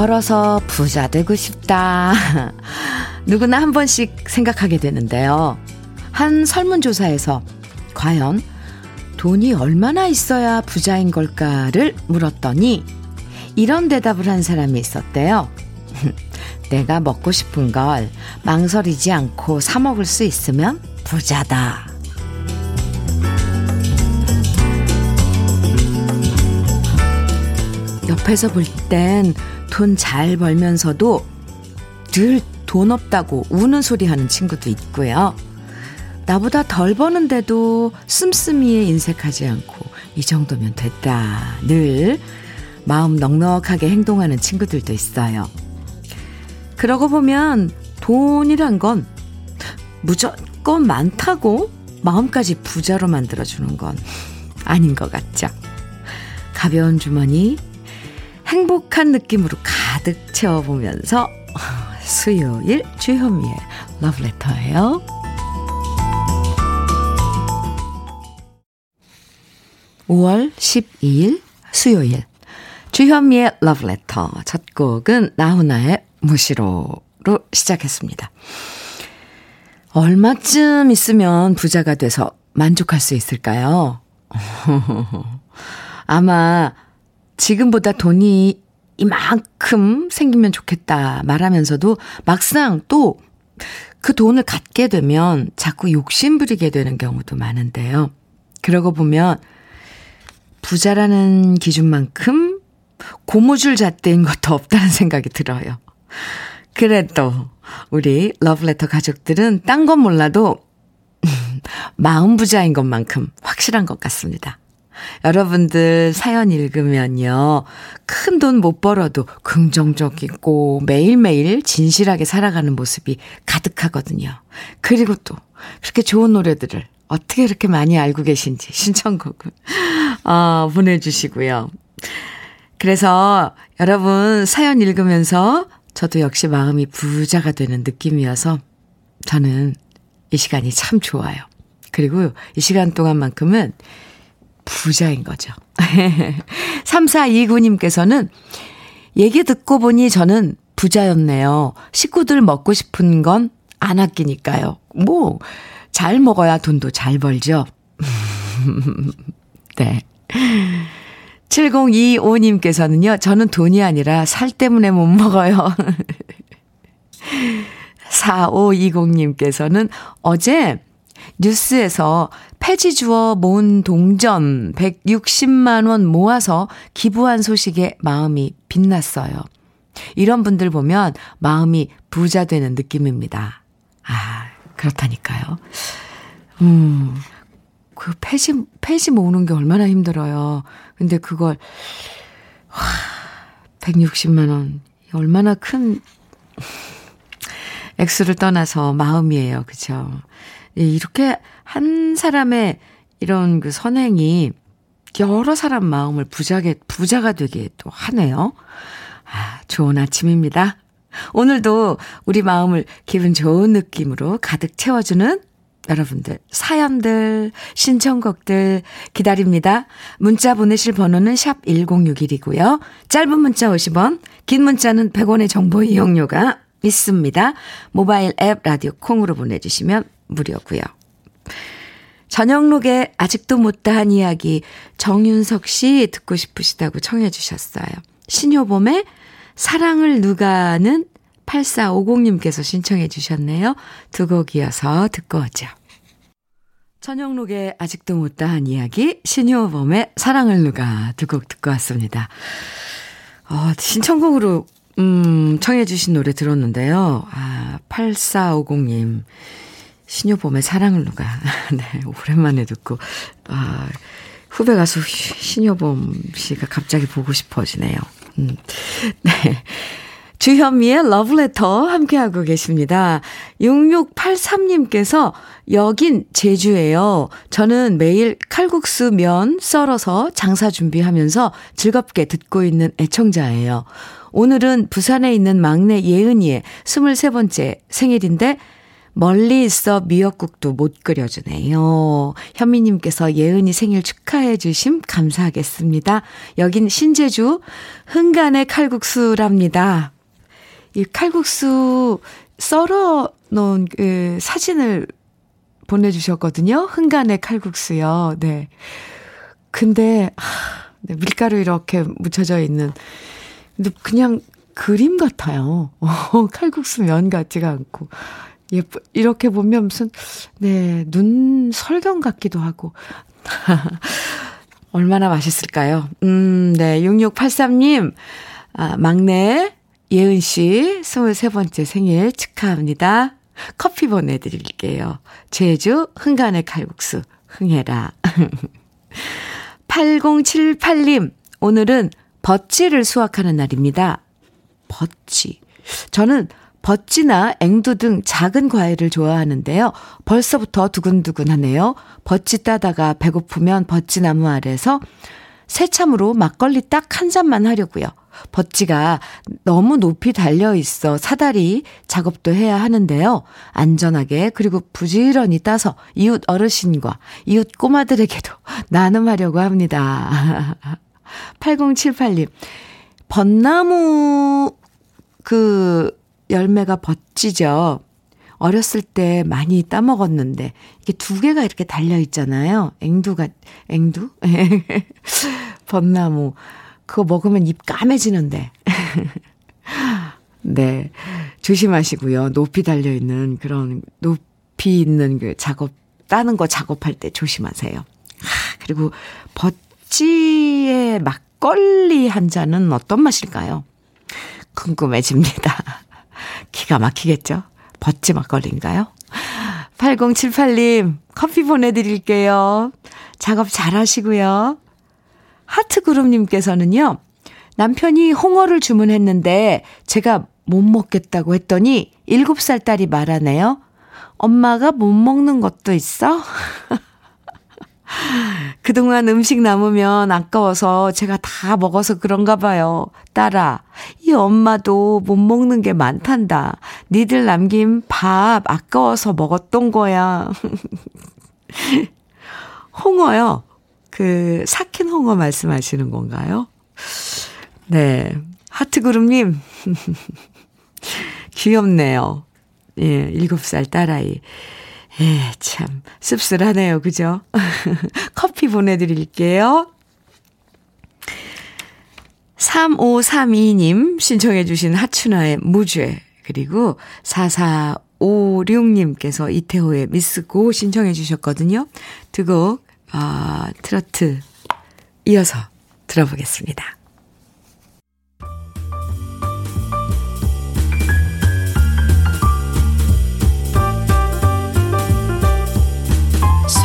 벌어서 부자 되고 싶다. 누구나 한 번씩 생각하게 되는데요. 한 설문조사에서 과연 돈이 얼마나 있어야 부자인 걸까를 물었더니 이런 대답을 한 사람이 있었대요. 내가 먹고 싶은 걸 망설이지 않고 사먹을 수 있으면 부자다. 옆에서 볼 땐 돈 잘 벌면서도 늘 돈 없다고 우는 소리 하는 친구도 있고요. 나보다 덜 버는데도 씀씀이에 인색하지 않고 이 정도면 됐다. 늘 마음 넉넉하게 행동하는 친구들도 있어요. 그러고 보면 돈이란 건 무조건 많다고 마음까지 부자로 만들어주는 건 아닌 것 같죠. 가벼운 주머니, 행복한 느낌으로 가득 채워보면서 수요일 주현미의 러브레터예요. 5월 12일 수요일 주현미의 러브레터 첫 곡은 나훈아의 무시로로 시작했습니다. 얼마쯤 있으면 부자가 돼서 만족할 수 있을까요? 아마 지금보다 돈이 이만큼 생기면 좋겠다 말하면서도 막상 또 그 돈을 갖게 되면 자꾸 욕심 부리게 되는 경우도 많은데요. 그러고 보면 부자라는 기준만큼 고무줄 잣대인 것도 없다는 생각이 들어요. 그래도 우리 러브레터 가족들은 딴 건 몰라도 마음 부자인 것만큼 확실한 것 같습니다. 여러분들 사연 읽으면요. 큰 돈 못 벌어도 긍정적이고 매일매일 진실하게 살아가는 모습이 가득하거든요. 그리고 또 그렇게 좋은 노래들을 어떻게 이렇게 많이 알고 계신지 신청곡을 어, 보내주시고요. 그래서 여러분 사연 읽으면서 저도 역시 마음이 부자가 되는 느낌이어서 저는 이 시간이 참 좋아요. 그리고 이 시간 동안만큼은 부자인 거죠. 3429님께서는 얘기 듣고 보니 저는 부자였네요. 식구들 먹고 싶은 건 안 아끼니까요. 뭐, 잘 먹어야 돈도 잘 벌죠. 네. 7025님께서는요, 저는 돈이 아니라 살 때문에 못 먹어요. 4520님께서는 어제 뉴스에서 폐지 주어 모은 동전 160만원 모아서 기부한 소식에 마음이 빛났어요. 이런 분들 보면 마음이 부자 되는 느낌입니다. 아, 그렇다니까요. 음, 그 폐지, 폐지 모으는 게 얼마나 힘들어요. 근데 그걸, 와, 160만원. 얼마나 큰 액수를 떠나서 마음이에요. 그죠? 예, 이렇게 한 사람의 이런 그 선행이 여러 사람 마음을 부자게, 부자가 되게 또 하네요. 아, 좋은 아침입니다. 오늘도 우리 마음을 기분 좋은 느낌으로 가득 채워주는 여러분들 사연들, 신청곡들 기다립니다. 문자 보내실 번호는 샵 1061이고요. 짧은 문자 50원, 긴 문자는 100원의 정보 이용료가 있습니다. 모바일 앱 라디오 콩으로 보내주시면 무료고요. 저녁록에 아직도 못다한 이야기 정윤석 씨 듣고 싶으시다고 청해 주셨어요. 신효범의 사랑을 누가는 8450님께서 신청해 주셨네요. 두 곡 이어서 듣고 오죠. 저녁록에 아직도 못다한 이야기 신효범의 사랑을 누가 두 곡 듣고 왔습니다. 어, 신청곡으로 음, 청해 주신 노래 들었는데요. 아, 8450님. 신효범의 사랑을 누가. 네, 오랜만에 듣고, 아, 후배 가수 신효범 씨가 갑자기 보고 싶어지네요. 음, 네. 주현미의 러브레터 함께하고 계십니다. 6683님께서 여긴 제주예요. 저는 매일 칼국수 면 썰어서 장사 준비하면서 즐겁게 듣고 있는 애청자예요. 오늘은 부산에 있는 막내 예은이의 23번째 생일인데 멀리 있어 미역국도 못 끓여주네요. 현미님께서 예은이 생일 축하해 주심 감사하겠습니다. 여긴 신제주 흥간의 칼국수랍니다. 이 칼국수 썰어 놓은 그 사진을 보내주셨거든요. 흥간의 칼국수요. 네. 근데, 하, 네, 밀가루 이렇게 묻혀져 있는. 근데 그냥 그림 같아요. 어, 칼국수 면 같지가 않고. 예쁘, 이렇게 보면 무슨, 네, 눈 설경 같기도 하고. 얼마나 맛있을까요? 음, 네, 6683님, 아, 막내 예은 씨 23번째 생일 축하합니다. 커피 보내드릴게요. 제주 흥간의 칼국수, 흥해라. 8078님, 오늘은 버찌를 수확하는 날입니다. 버찌. 저는 버찌나 앵두 등 작은 과일을 좋아하는데요. 벌써부터 두근두근하네요. 버찌 따다가 배고프면 버찌나무 아래서 새참으로 막걸리 딱 한 잔만 하려고요. 버찌가 너무 높이 달려 있어 사다리 작업도 해야 하는데요. 안전하게 그리고 부지런히 따서 이웃 어르신과 이웃 꼬마들에게도 나눔하려고 합니다. 8078님. 벚나무 그 열매가 버찌죠. 어렸을 때 많이 따먹었는데, 이게 두 개가 이렇게 달려 있잖아요. 앵두가, 앵두? 벚나무. 그거 먹으면 입 까매지는데. 네. 조심하시고요. 높이 달려 있는 그런, 높이 있는 그 작업, 따는 거 작업할 때 조심하세요. 아, 그리고 버찌의 막걸리 한 잔은 어떤 맛일까요? 궁금해집니다. 기가 막히겠죠? 버찌 막걸리인가요? 8078님, 커피 보내드릴게요. 작업 잘 하시고요. 하트그룹님께서는요, 남편이 홍어를 주문했는데 제가 못 먹겠다고 했더니 7살 딸이 말하네요. 엄마가 못 먹는 것도 있어? 그동안 음식 남으면 아까워서 제가 다 먹어서 그런가 봐요. 딸아, 이 엄마도 못 먹는 게 많단다. 니들 남긴 밥 아까워서 먹었던 거야. 홍어요. 그, 삭힌 홍어 말씀하시는 건가요? 네. 하트그룹님. 귀엽네요. 예, 7살 딸아이. 예, 참, 씁쓸하네요. 그죠? 커피 보내드릴게요. 3532님 신청해 주신 하춘아의 무죄, 그리고 4456님께서 이태호의 미스고 신청해 주셨거든요. 두 곡, 아, 트로트 이어서 들어보겠습니다.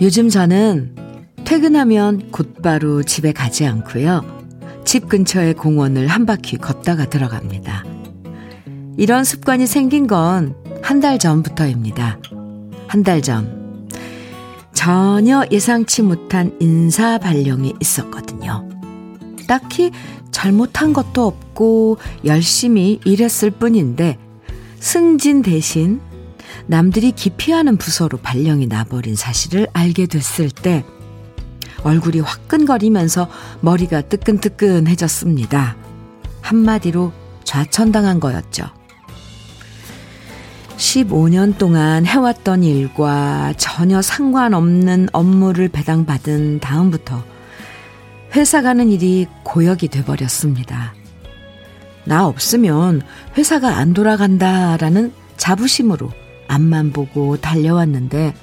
요즘 저는 퇴근하면 곧바로 집에 가지 않고요. 집 근처의 공원을 한 바퀴 걷다가 들어갑니다. 이런 습관이 생긴 건 한 달 전부터입니다. 한 달 전. 전혀 예상치 못한 인사 발령이 있었거든요. 딱히 잘못한 것도 없고 열심히 일했을 뿐인데 승진 대신 남들이 기피하는 부서로 발령이 나버린 사실을 알게 됐을 때 얼굴이 화끈거리면서 머리가 뜨끈뜨끈해졌습니다. 한마디로 좌천당한 거였죠. 15년 동안 해왔던 일과 전혀 상관없는 업무를 배당받은 다음부터 회사 가는 일이 고역이 돼버렸습니다. 나 없으면 회사가 안 돌아간다라는 자부심으로 앞만 보고 달려왔는데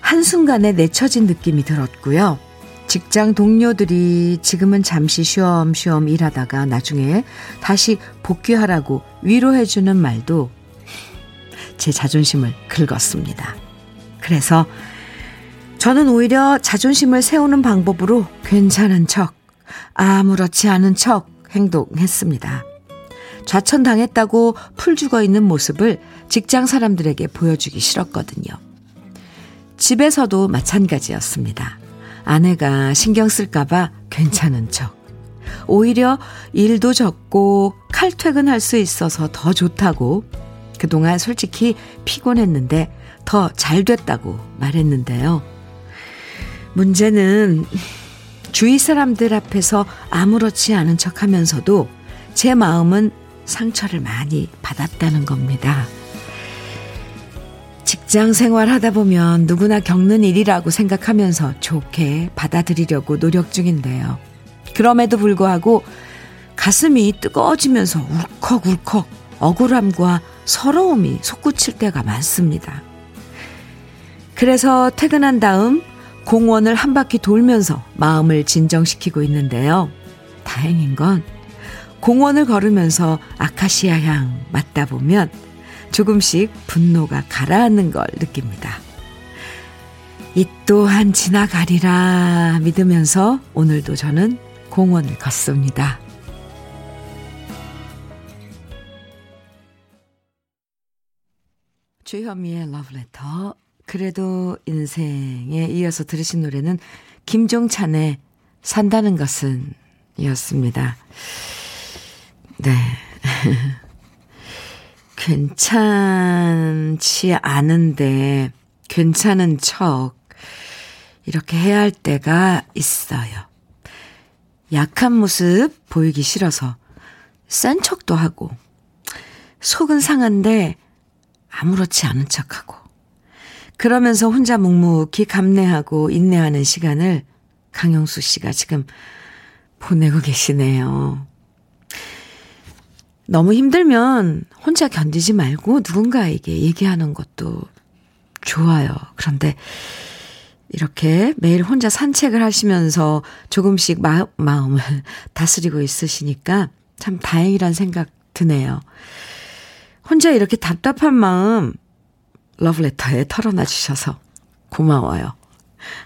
한순간에 내쳐진 느낌이 들었고요. 직장 동료들이 지금은 잠시 쉬엄쉬엄 일하다가 나중에 다시 복귀하라고 위로해주는 말도 제 자존심을 긁었습니다. 그래서 저는 오히려 자존심을 세우는 방법으로 괜찮은 척, 아무렇지 않은 척 행동했습니다. 좌천당했다고 풀 죽어 있는 모습을 직장 사람들에게 보여주기 싫었거든요. 집에서도 마찬가지였습니다. 아내가 신경 쓸까봐 괜찮은 척. 오히려 일도 적고 칼퇴근할 수 있어서 더 좋다고 그동안 솔직히 피곤했는데 더 잘 됐다고 말했는데요. 문제는 주위 사람들 앞에서 아무렇지 않은 척 하면서도 제 마음은 상처를 많이 받았다는 겁니다. 직장 생활 하다 보면 누구나 겪는 일이라고 생각하면서 좋게 받아들이려고 노력 중인데요. 그럼에도 불구하고 가슴이 뜨거워지면서 울컥울컥 억울함과 서러움이 솟구칠 때가 많습니다. 그래서 퇴근한 다음 공원을 한 바퀴 돌면서 마음을 진정시키고 있는데요. 다행인 건 공원을 걸으면서 아카시아 향 맡다 보면 조금씩 분노가 가라앉는 걸 느낍니다. 이 또한 지나가리라 믿으면서 오늘도 저는 공원을 걷습니다. 주현미의 러브레터 그래도 인생에 이어서 들으신 노래는 김종찬의 산다는 것은 이었습니다. 네. 괜찮지 않은데 괜찮은 척 이렇게 해야 할 때가 있어요. 약한 모습 보이기 싫어서 센 척도 하고 속은 상한데 아무렇지 않은 척하고 그러면서 혼자 묵묵히 감내하고 인내하는 시간을 강영수 씨가 지금 보내고 계시네요. 너무 힘들면 혼자 견디지 말고 누군가에게 얘기하는 것도 좋아요. 그런데 이렇게 매일 혼자 산책을 하시면서 조금씩 마, 마음을 다스리고 있으시니까 참 다행이란 생각 드네요. 혼자 이렇게 답답한 마음 러브레터에 털어놔 주셔서 고마워요.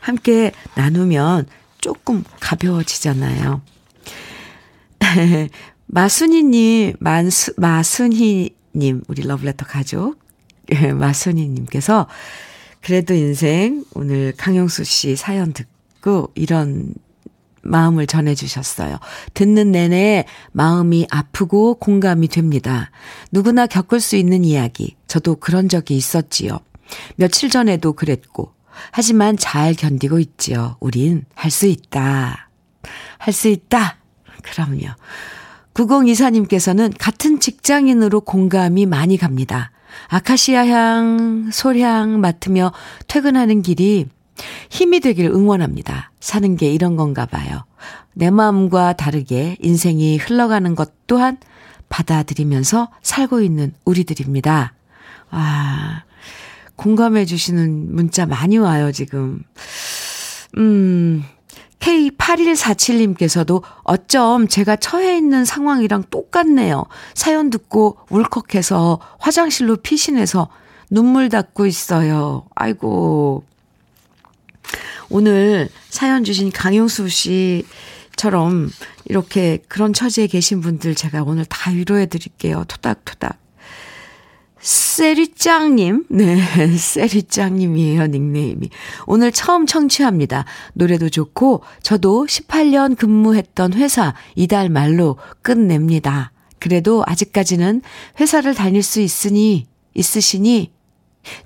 함께 나누면 조금 가벼워지잖아요. 마순이님, 만수, 마순희님, 우리 러브레터 가족, 예, 마순희님께서 그래도 인생 오늘 강영수 씨 사연 듣고 이런 마음을 전해주셨어요. 듣는 내내 마음이 아프고 공감이 됩니다. 누구나 겪을 수 있는 이야기. 저도 그런 적이 있었지요. 며칠 전에도 그랬고. 하지만 잘 견디고 있지요. 우린 할 수 있다. 할 수 있다. 그럼요. 9024님께서는 같은 직장인으로 공감이 많이 갑니다. 아카시아 향, 솔향 맡으며 퇴근하는 길이 힘이 되길 응원합니다. 사는 게 이런 건가 봐요. 내 마음과 다르게 인생이 흘러가는 것 또한 받아들이면서 살고 있는 우리들입니다. 아, 공감해 주시는 문자 많이 와요, 지금. 음, K8147님께서도 어쩜 제가 처해 있는 상황이랑 똑같네요. 사연 듣고 울컥해서 화장실로 피신해서 눈물 닦고 있어요. 아이고. 오늘 사연 주신 강용수 씨처럼 이렇게 그런 처지에 계신 분들 제가 오늘 다 위로해 드릴게요. 토닥토닥. 세리짱님, 네, 세리짱님이에요, 닉네임이. 오늘 처음 청취합니다. 노래도 좋고, 저도 18년 근무했던 회사 이달 말로 끝냅니다. 그래도 아직까지는 회사를 다닐 수 있으니, 있으시니,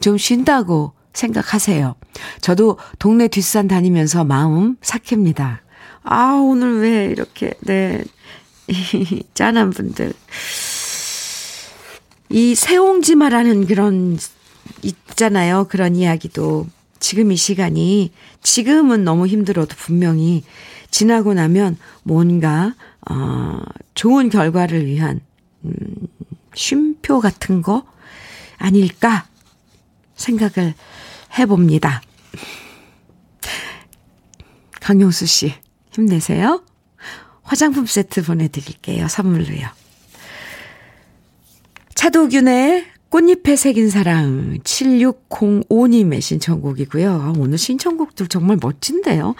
좀 쉰다고 생각하세요. 저도 동네 뒷산 다니면서 마음 삭힙니다. 아, 오늘 왜 이렇게, 네, 짠한 분들. 이 새옹지마라는 그런 있잖아요. 그런 이야기도 지금 이 시간이 지금은 너무 힘들어도 분명히 지나고 나면 뭔가 어 좋은 결과를 위한 음 쉼표 같은 거 아닐까 생각을 해 봅니다. 강용수 씨, 힘내세요. 화장품 세트 보내 드릴게요. 선물로요. 차도균의 꽃잎에 새긴 사랑 7605님의 신청곡이고요. 아, 오늘 신청곡들 정말 멋진데요.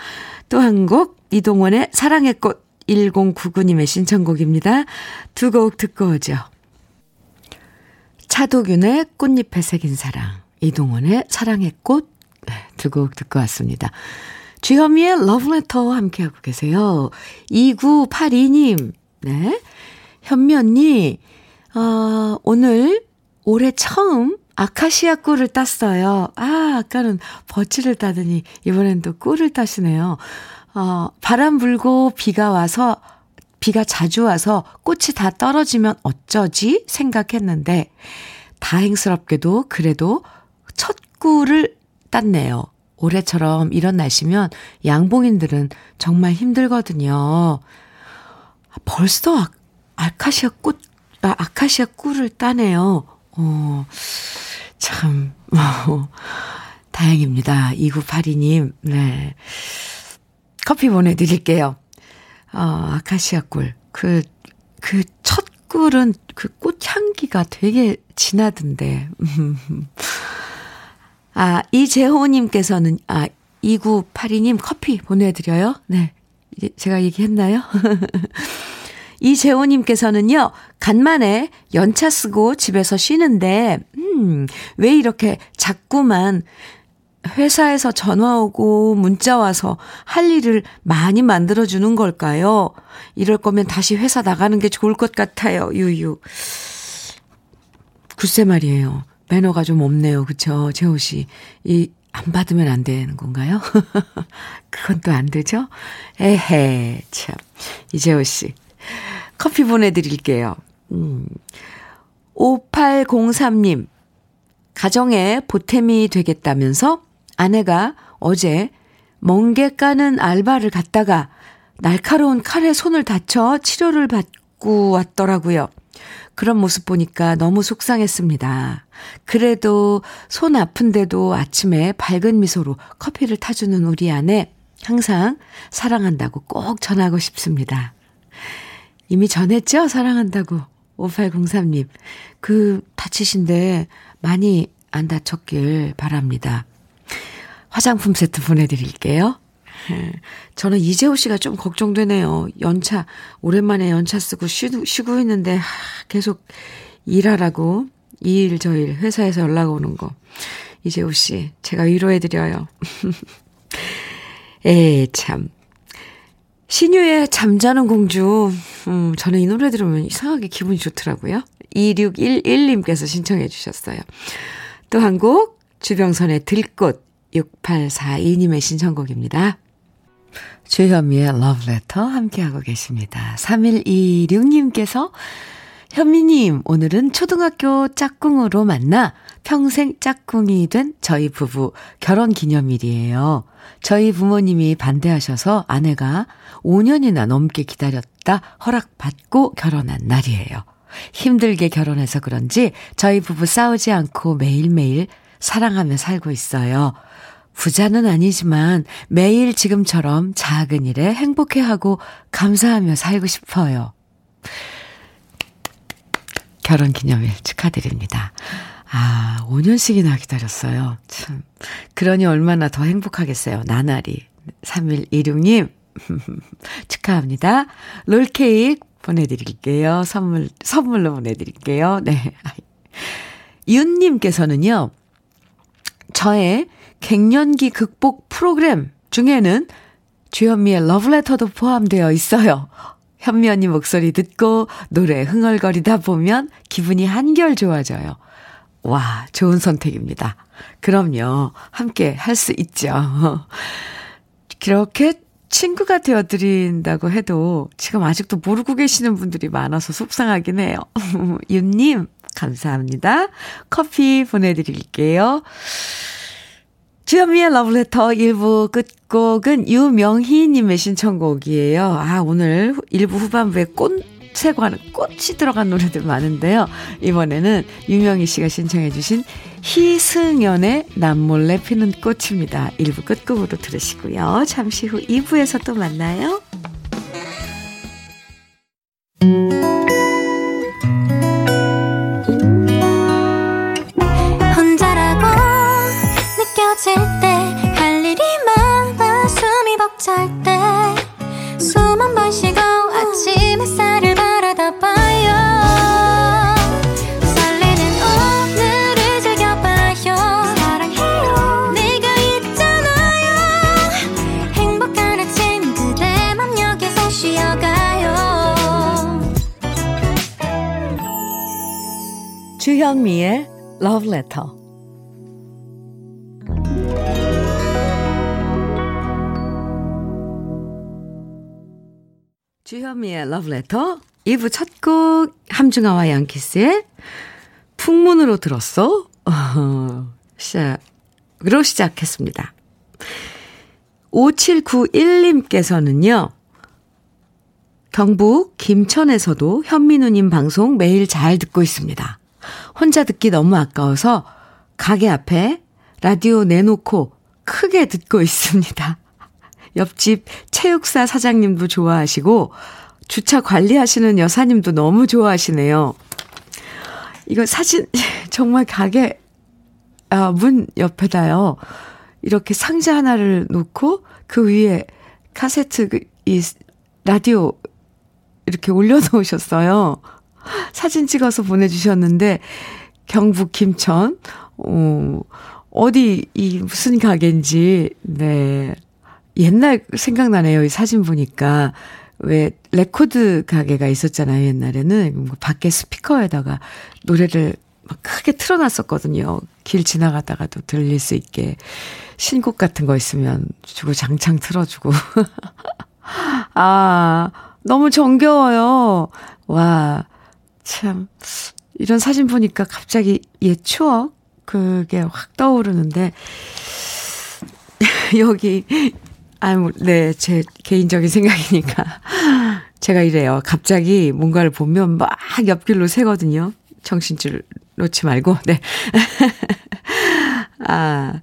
또 한 곡 이동원의 사랑의 꽃 1099님의 신청곡입니다. 두 곡 듣고 오죠. 차도균의 꽃잎에 새긴 사랑 이동원의 사랑의 꽃 두 곡 듣고 왔습니다. 주현미의 러브레터 함께하고 계세요. 2982님, 네. 현미 언니, 어, 오늘 올해 처음 아카시아 꿀을 땄어요. 아, 아까는 버치를 따더니 이번엔 또 꿀을 따시네요. 어, 바람 불고 비가 와서, 비가 자주 와서 꽃이 다 떨어지면 어쩌지 생각했는데, 다행스럽게도 그래도 첫 꿀을 땄네요. 올해처럼 이런 날씨면 양봉인들은 정말 힘들거든요. 벌써 아, 아카시아 꽃, 아, 아카시아 꿀을 따네요. 어, 참, 어, 다행입니다. 2982님, 네. 커피 보내드릴게요. 어, 아카시아 꿀. 그, 그 첫 꿀은 그 꽃향기가 되게 진하던데. 아, 이재호님께서는, 아, 2982님 커피 보내드려요. 네. 제가 얘기했나요? 이재호님께서는요, 간만에 연차 쓰고 집에서 쉬는데, 음, 왜 이렇게 자꾸만 회사에서 전화 오고 문자 와서 할 일을 많이 만들어주는 걸까요? 이럴 거면 다시 회사 나가는 게 좋을 것 같아요, 유유. 글쎄 말이에요. 매너가 좀 없네요. 그쵸? 재호 씨. 이, 안 받으면 안 되는 건가요? 그건 또 안 되죠? 에헤, 참. 이재호 씨. 커피 보내드릴게요. 음. 5803님. 가정에 보탬이 되겠다면서 아내가 어제 멍게 까는 알바를 갔다가 날카로운 칼에 손을 다쳐 치료를 받고 왔더라고요. 그런 모습 보니까 너무 속상했습니다. 그래도 손 아픈데도 아침에 밝은 미소로 커피를 타주는 우리 아내 항상 사랑한다고 꼭 전하고 싶습니다. 이미 전했죠? 사랑한다고. 5803님. 그 다치신데 많이 안 다쳤길 바랍니다. 화장품 세트 보내드릴게요. 저는 이재호 씨가 좀 걱정되네요. 연차, 오랜만에 연차 쓰고 쉬고, 쉬고 있는데, 계속 일하라고, 이 일, 저 일, 회사에서 연락 오는 거. 이재호 씨, 제가 위로해드려요. 에 참. 신유의 잠자는 공주. 음, 저는 이 노래 들으면 이상하게 기분이 좋더라고요. 2611님께서 신청해 주셨어요. 또 한 곡, 주병선의 들꽃 6842님의 신청곡입니다. 주현미의 러브레터 함께하고 계십니다. 3126님께서 현미님, 오늘은 초등학교 짝꿍으로 만나 평생 짝꿍이 된 저희 부부 결혼 기념일이에요. 저희 부모님이 반대하셔서 아내가 5년이나 넘게 기다렸다 허락받고 결혼한 날이에요. 힘들게 결혼해서 그런지 저희 부부 싸우지 않고 매일매일 사랑하며 살고 있어요. 부자는 아니지만 매일 지금처럼 작은 일에 행복해하고 감사하며 살고 싶어요. 결혼 기념일 축하드립니다. 아, 5년씩이나 기다렸어요. 참. 그러니 얼마나 더 행복하겠어요. 나날이. 3126님, 축하합니다. 롤케이크 보내드릴게요. 선물, 선물로 보내드릴게요. 네. 윤님께서는요, 저의 갱년기 극복 프로그램 중에는 주현미의 러브레터도 포함되어 있어요. 현미 언니 목소리 듣고 노래 흥얼거리다 보면 기분이 한결 좋아져요. 와, 좋은 선택입니다. 그럼요. 함께 할 수 있죠. 그렇게 친구가 되어드린다고 해도 지금 아직도 모르고 계시는 분들이 많아서 속상하긴 해요. 윤님, 감사합니다. 커피 보내드릴게요. 주현미의 러브레터 1부 끝곡은 유명희님의 신청곡이에요. 아, 오늘 1부 후반부에 꽃 에 관한 꽃이 들어간 노래들 많은데요. 이번에는 유명희 씨가 신청해주신 희승연의 남몰래 피는 꽃입니다. 1부 끝곡으로 들으시고요. 잠시 후 2부에서 또 만나요. 주현미의 Love Letter. 주현미의 Love Letter 2부 첫 곡 함중아와 양키스의 풍문으로 들었어. 어, 시작으로 시작했습니다. 5791님께서는요. 경북 김천에서도 현민우님 방송 매일 잘 듣고 있습니다. 혼자 듣기 너무 아까워서 가게 앞에 라디오 내놓고 크게 듣고 있습니다. 옆집 체육사 사장님도 좋아하시고 주차 관리하시는 여사님도 너무 좋아하시네요. 이거 사진 정말 가게 아, 문 옆에다요. 이렇게 상자 하나를 놓고 그 위에 카세트 그이 라디오 이렇게 올려놓으셨어요. 사진 찍어서 보내주셨는데, 경북 김천, 어, 어디, 이 무슨 가게인지, 네. 옛날 생각나네요. 이 사진 보니까. 왜, 레코드 가게가 있었잖아요. 옛날에는. 밖에 스피커에다가 노래를 막 크게 틀어놨었거든요. 길 지나가다가도 들릴 수 있게. 신곡 같은 거 있으면 주고 장창 틀어주고. 아, 너무 정겨워요. 와, 참. 이런 사진 보니까 갑자기 옛 추억, 그게 확 떠오르는데, 여기, 아, 뭐, 네, 제 개인적인 생각이니까. 제가 이래요. 갑자기 뭔가를 보면 막 옆길로 새거든요. 정신줄 놓지 말고, 네. 아,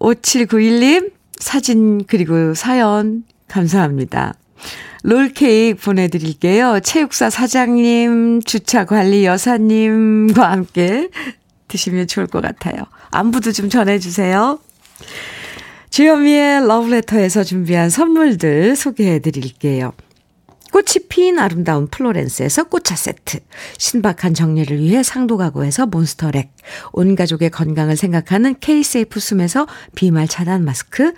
5791님, 사진, 그리고 사연, 감사합니다. 롤케이크 보내드릴게요. 체육사 사장님, 주차관리 여사님과 함께 드시면 좋을 것 같아요. 안부도 좀 전해주세요. 주현미의 러브레터에서 준비한 선물들 소개해드릴게요. 꽃이 핀 아름다운 플로렌스에서 꽃차 세트, 신박한 정리를 위해 상도 가구에서 몬스터렉, 온 가족의 건강을 생각하는 K-세이프 숨에서 비말 차단 마스크,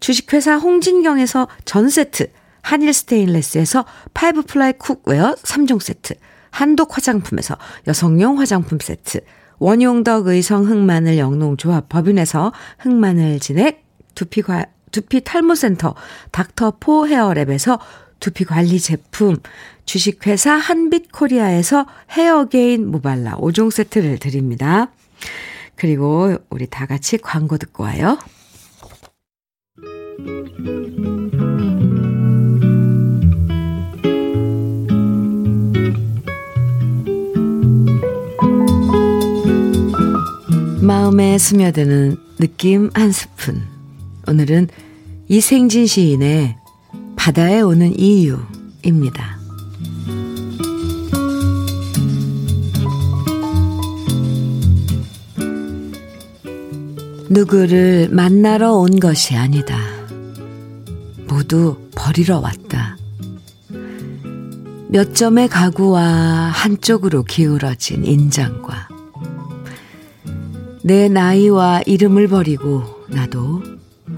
주식회사 홍진경에서 전 세트, 한일 스테인레스에서 five ply cookware 3종 세트, 한독 화장품에서 여성용 화장품 세트, 원용덕 의성 흑마늘 영농조합 법인에서 흑마늘 진액, 두피 과, 두피 탈모센터 닥터포 헤어랩에서 두피 관리 제품, 주식회사 한빛 코리아에서 헤어게인 모발라 5종 세트를 드립니다. 그리고 우리 다 같이 광고 듣고 와요. 마음에 스며드는 느낌 한 스푼. 오늘은 이생진 시인의 바다에 오는 이유입니다. 누구를 만나러 온 것이 아니다. 모두 버리러 왔다. 몇 점의 가구와 한쪽으로 기울어진 인장과 내 나이와 이름을 버리고 나도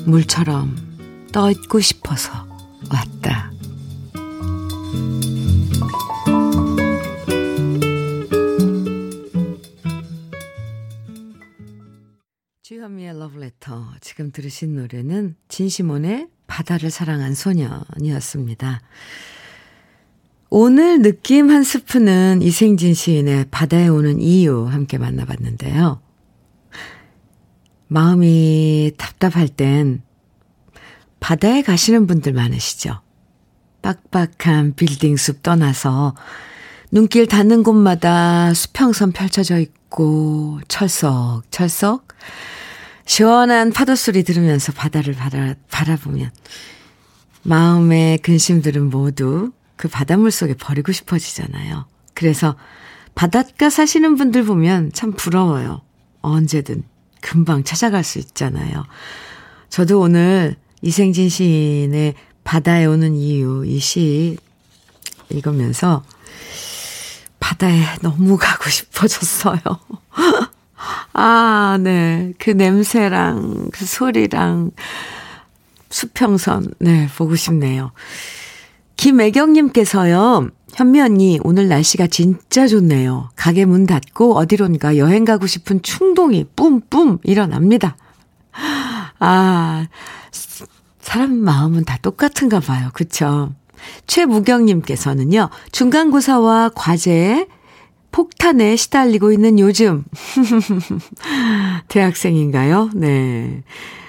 물처럼 떠있고 싶어서 왔다. 주현미의 러브레터. 지금 들으신 노래는 진시몬의 바다를 사랑한 소년이었습니다. 오늘 느낌 한 스푼은 이생진 시인의 바다에 오는 이유 함께 만나봤는데요. 마음이 답답할 땐 바다에 가시는 분들 많으시죠? 빡빡한 빌딩 숲 떠나서 눈길 닿는 곳마다 수평선 펼쳐져 있고, 철썩 철썩, 시원한 파도 소리 들으면서 바다를 바라, 바라보면, 마음의 근심들은 모두 그 바닷물 속에 버리고 싶어지잖아요. 그래서 바닷가 사시는 분들 보면 참 부러워요. 언제든 금방 찾아갈 수 있잖아요. 저도 오늘 이생진 시인의 바다에 오는 이유 이 시 읽으면서 바다에 너무 가고 싶어졌어요. 아, 네. 그 냄새랑 그 소리랑 수평선, 네, 보고 싶네요. 김애경님께서요, 현미 언니, 오늘 날씨가 진짜 좋네요. 가게 문 닫고 어디론가 여행 가고 싶은 충동이 뿜뿜 일어납니다. 아, 사람 마음은 다 똑같은가 봐요. 그쵸? 최무경님께서는요, 중간고사와 과제에 폭탄에 시달리고 있는 요즘. 대학생인가요? 네.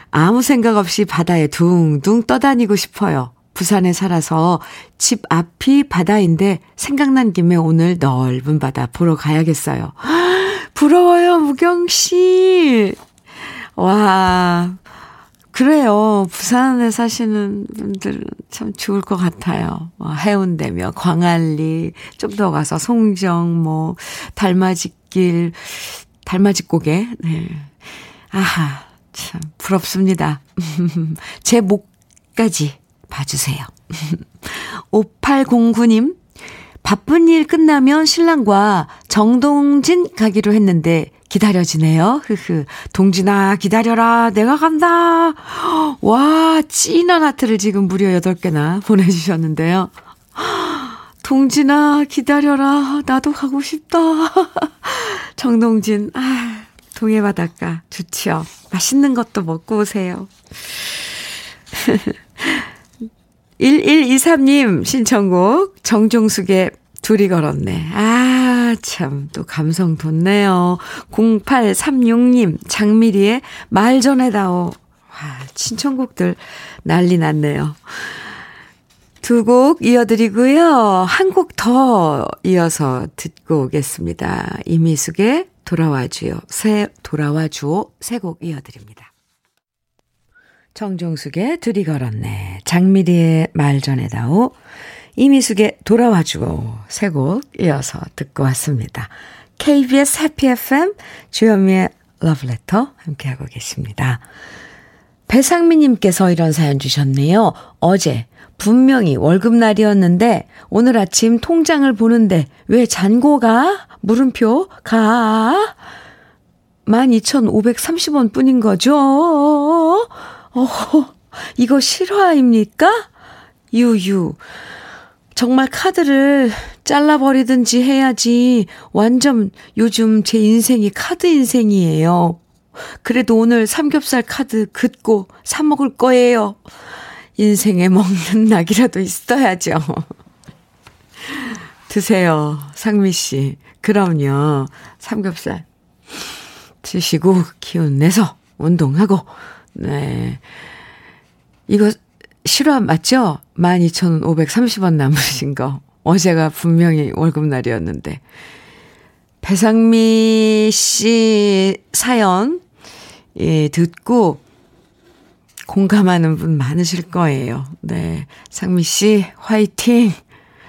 아무 생각 없이 바다에 둥둥 떠다니고 싶어요. 부산에 살아서 집 앞이 바다인데 생각난 김에 오늘 넓은 바다 보러 가야겠어요. 부러워요, 무경씨. 와, 그래요. 부산에 사시는 분들 참 좋을 것 같아요. 뭐 해운대며 광안리, 좀 더 가서 송정, 뭐, 달맞이길, 달맞이고개, 네. 아하, 참, 부럽습니다. 제 목까지 봐주세요. 5809님, 바쁜 일 끝나면 신랑과 정동진 가기로 했는데 기다려지네요. 흐흐. 동진아, 기다려라. 내가 간다. 와, 찐한 하트를 지금 무려 8개나 보내주셨는데요. 동진아, 기다려라. 나도 가고 싶다. 정동진, 아, 동해바닷가. 좋지요. 맛있는 것도 먹고 오세요. 1123님 신청곡 정종숙의 둘이 걸었네. 아, 참, 또 감성 돋네요. 0836님, 장미리의 말 전해다오. 와, 신청곡들 난리 났네요. 두 곡 이어드리고요. 한 곡 더 이어서 듣고 오겠습니다. 이미숙의 돌아와주요. 새, 돌아와주오. 세 곡 이어드립니다. 정종숙의 둘이 걸었네. 장미리의 말 전해다오. 이미숙의 돌아와주고 세 곡 이어서 듣고 왔습니다. KBS 해피 FM 주현미의 러브레터 함께하고 계십니다. 배상미님께서 이런 사연 주셨네요. 어제 분명히 월급날이었는데 오늘 아침 통장을 보는데 왜 잔고가 물음표 가 12,530원 뿐인 거죠? 어, 이거 실화입니까? 유유. 정말 카드를 잘라버리든지 해야지. 완전 요즘 제 인생이 카드 인생이에요. 그래도 오늘 삼겹살 카드 긋고 사 먹을 거예요. 인생에 먹는 낙이라도 있어야죠. 드세요, 상미 씨. 그럼요. 삼겹살 드시고 기운 내서 운동하고 네. 이거 실화 맞죠? 12,530원 남으신 거. 어제가 분명히 월급날이었는데. 배상미 씨 사연, 예, 듣고 공감하는 분 많으실 거예요. 네. 상미 씨, 화이팅!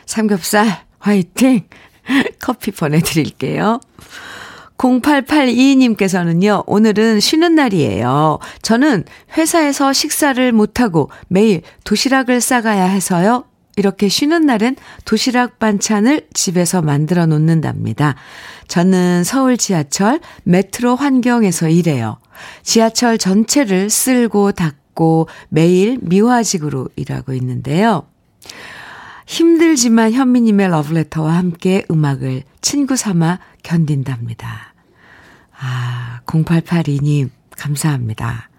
삼겹살, 화이팅! 커피 보내드릴게요. 0882님께서는요, 오늘은 쉬는 날이에요. 저는 회사에서 식사를 못하고 매일 도시락을 싸가야 해서요. 이렇게 쉬는 날은 도시락 반찬을 집에서 만들어 놓는답니다. 저는 서울 지하철 메트로 환경에서 일해요. 지하철 전체를 쓸고 닦고 매일 미화직으로 일하고 있는데요. 힘들지만 현미님의 러브레터와 함께 음악을 친구 삼아 견딘답니다. 아, 0882님, 감사합니다.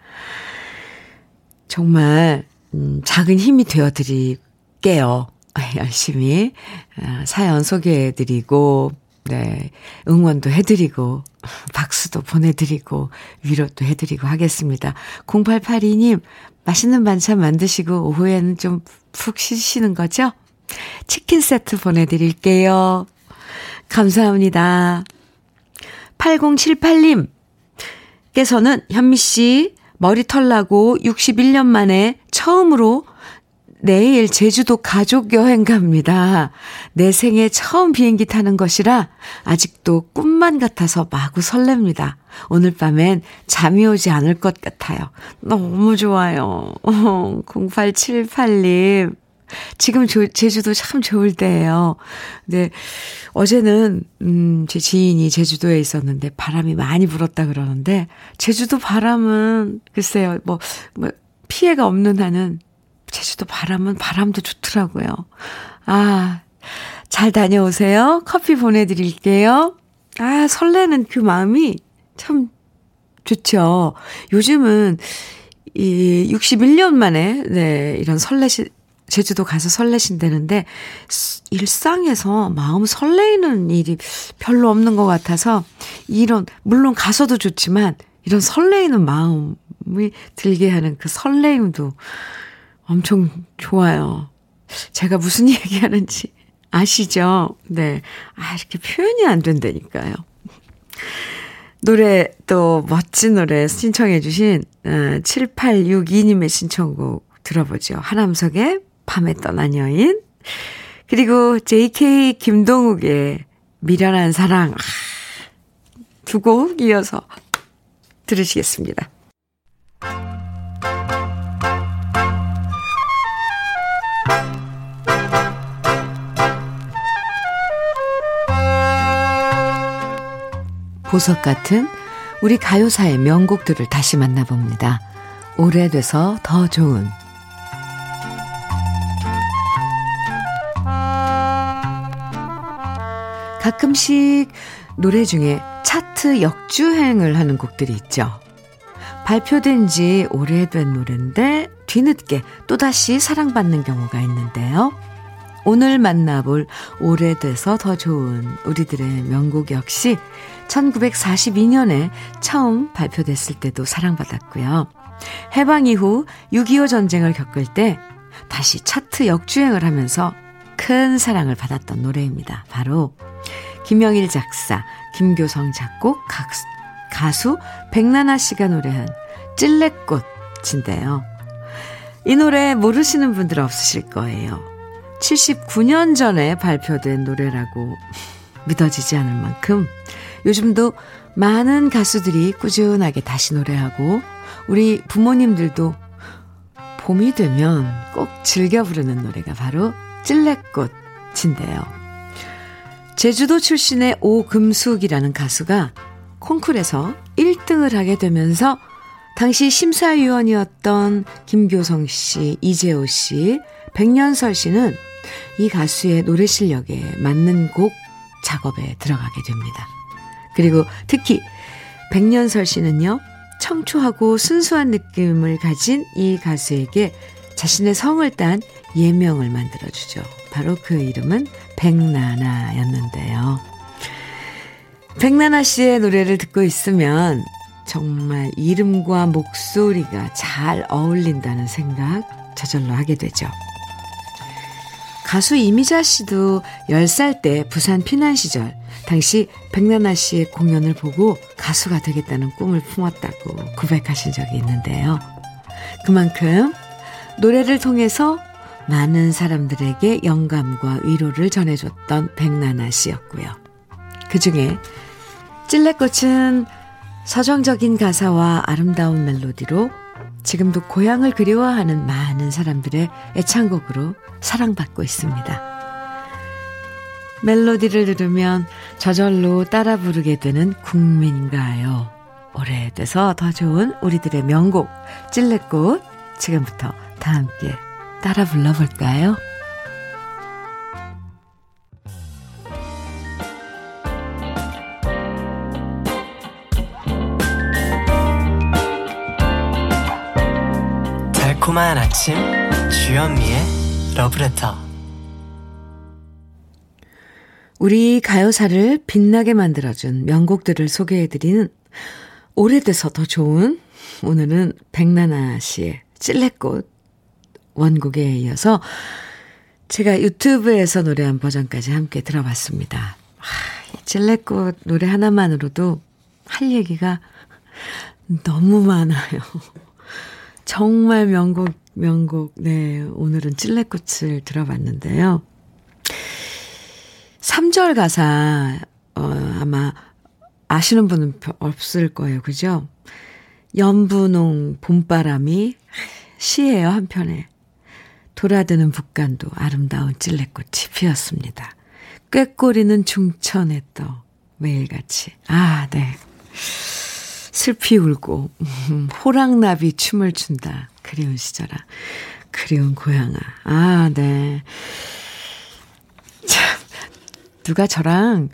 정말, 음, 작은 힘이 되어드릴게요. 열심히, 아, 사연 소개해드리고, 네, 응원도 해드리고, 박수도 보내드리고, 위로도 해드리고 하겠습니다. 0882님, 맛있는 반찬 만드시고, 오후에는 좀 푹 쉬시는 거죠? 치킨 세트 보내드릴게요. 감사합니다. 8078님, 께서는 현미 씨 머리 털 나고 61년 만에 처음으로 내일 제주도 가족 여행 갑니다. 내 생애 처음 비행기 타는 것이라 아직도 꿈만 같아서 마구 설렙니다. 오늘 밤엔 잠이 오지 않을 것 같아요. 너무 좋아요. 0878님. 지금 조, 제주도 참 좋을 때예요. 네. 어제는 음, 제 지인이 제주도에 있었는데 바람이 많이 불었다 그러는데 제주도 바람은 글쎄요. 뭐, 뭐 피해가 없는 한은 제주도 바람은 바람도 좋더라고요. 아, 잘 다녀오세요. 커피 보내드릴게요. 아, 설레는 그 마음이 참 좋죠. 요즘은 이 61년 만에, 네, 이런 설레시, 제주도 가서 설레신다는데, 일상에서 마음 설레이는 일이 별로 없는 것 같아서, 이런, 물론 가서도 좋지만, 이런 설레이는 마음이 들게 하는 그 설레임도 엄청 좋아요. 제가 무슨 얘기 하는지 아시죠? 네. 아, 이렇게 표현이 안 된다니까요. 노래 또 멋진 노래 신청해 주신 7862님의 어, 신청곡 들어보죠. 하남석의 밤에 떠난 여인 그리고 JK 김동욱의 미련한 사랑 두 곡 이어서 들으시겠습니다. 보석 같은 우리 가요사의 명곡들을 다시 만나봅니다. 오래돼서 더 좋은 가끔씩 노래 중에 차트 역주행을 하는 곡들이 있죠. 발표된 지 오래된 노래인데 뒤늦게 또다시 사랑받는 경우가 있는데요. 오늘 만나볼 오래돼서 더 좋은 우리들의 명곡 역시 1942년에 처음 발표됐을 때도 사랑받았고요. 해방 이후 6.25 전쟁을 겪을 때 다시 차트 역주행을 하면서 큰 사랑을 받았던 노래입니다. 바로 김영일 작사, 김교성 작곡, 가수 백나나 씨가 노래한 찔레꽃인데요. 이 노래 모르시는 분들 없으실 거예요. 79년 전에 발표된 노래라고 믿어지지 않을 만큼 요즘도 많은 가수들이 꾸준하게 다시 노래하고 우리 부모님들도 봄이 되면 꼭 즐겨 부르는 노래가 바로 찔레꽃인데요. 제주도 출신의 오금숙이라는 가수가 콩쿨에서 1등을 하게 되면서 당시 심사위원이었던 김교성 씨, 이재호 씨, 백년설 씨는 이 가수의 노래 실력에 맞는 곡 작업에 들어가게 됩니다. 그리고 특히 백년설 씨는요, 청초하고 순수한 느낌을 가진 이 가수에게 자신의 성을 딴 예명을 만들어주죠. 바로 그 이름은 백나나였는데요. 백나나 씨의 노래를 듣고 있으면 정말 이름과 목소리가 잘 어울린다는 생각 저절로 하게 되죠. 가수 이미자 씨도 10살 때 부산 피난 시절 당시 백나나 씨의 공연을 보고 가수가 되겠다는 꿈을 품었다고 고백하신 적이 있는데요. 그만큼 노래를 통해서 많은 사람들에게 영감과 위로를 전해줬던 백나나 씨였고요. 그 중에 찔레꽃은 서정적인 가사와 아름다운 멜로디로 지금도 고향을 그리워하는 많은 사람들의 애창곡으로 사랑받고 있습니다. 멜로디를 들으면 저절로 따라 부르게 되는 국민가요. 오래돼서 더 좋은 우리들의 명곡 찔레꽃 지금부터 다 함께 따라 불러볼까요? 달콤한 아침 주현미의 러브레터 우리 가요사를 빛나게 만들어준 명곡들을 소개해드리는 오래돼서 더 좋은 오늘은 백나나 씨의 찔레꽃 원곡에 이어서 제가 유튜브에서 노래한 버전까지 함께 들어봤습니다. 찔레꽃 노래 하나만으로도 할 얘기가 너무 많아요. 정말 명곡, 명곡. 네, 오늘은 찔레꽃을 들어봤는데요. 3절 가사, 어, 아마 아시는 분은 없을 거예요. 그죠? 연분홍 봄바람이 시예요, 한편에. 돌아드는 북간도 아름다운 찔레꽃이 피었습니다. 꾀꼬리는 중천에 떠 매일같이. 아, 네. 슬피 울고 음, 호랑나비 춤을 춘다. 그리운 시절아. 그리운 고향아. 아, 네. 참 누가 저랑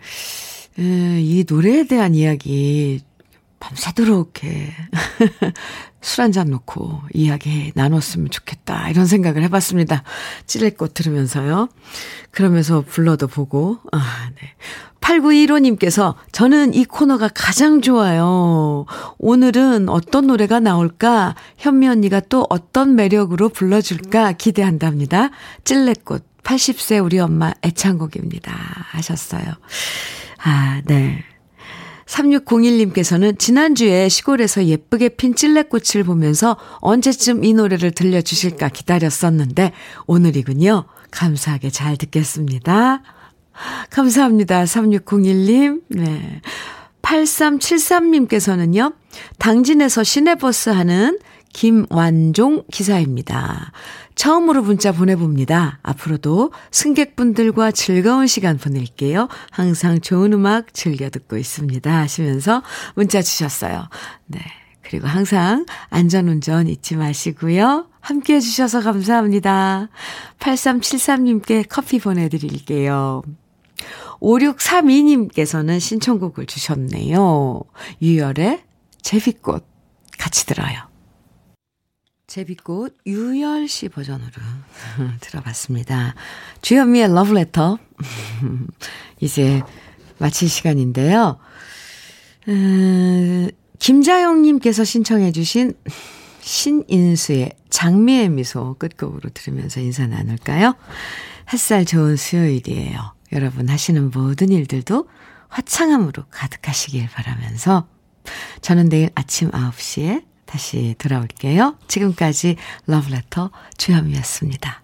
에, 이 노래에 대한 이야기 밤새도록 이렇게 술 한 잔 놓고 이야기 나눴으면 좋겠다. 이런 생각을 해봤습니다. 찔레꽃 들으면서요. 그러면서 불러도 보고, 아, 네. 8915님께서 저는 이 코너가 가장 좋아요. 오늘은 어떤 노래가 나올까? 현미 언니가 또 어떤 매력으로 불러줄까? 기대한답니다. 찔레꽃 80세 우리 엄마 애창곡입니다. 하셨어요. 아, 네. 3601님께서는 지난주에 시골에서 예쁘게 핀 찔레꽃을 보면서 언제쯤 이 노래를 들려주실까 기다렸었는데 오늘이군요. 감사하게 잘 듣겠습니다. 감사합니다. 3601님. 네. 8373님께서는요. 당진에서 시내버스 하는 김완종 기사입니다. 처음으로 문자 보내봅니다. 앞으로도 승객분들과 즐거운 시간 보낼게요. 항상 좋은 음악 즐겨 듣고 있습니다. 하시면서 문자 주셨어요. 네. 그리고 항상 안전운전 잊지 마시고요. 함께 해주셔서 감사합니다. 8373님께 커피 보내드릴게요. 5632님께서는 신청곡을 주셨네요. 유열의 제비꽃 같이 들어요. 제비꽃 유열 씨 버전으로 들어봤습니다. 주현미의 러브레터. 이제 마칠 시간인데요. 음, 김자영님께서 신청해주신 신인수의 장미의 미소 끝곡으로 들으면서 인사 나눌까요? 햇살 좋은 수요일이에요. 여러분 하시는 모든 일들도 화창함으로 가득하시길 바라면서 저는 내일 아침 9시에 다시 돌아올게요. 지금까지 러브레터 주현미였습니다.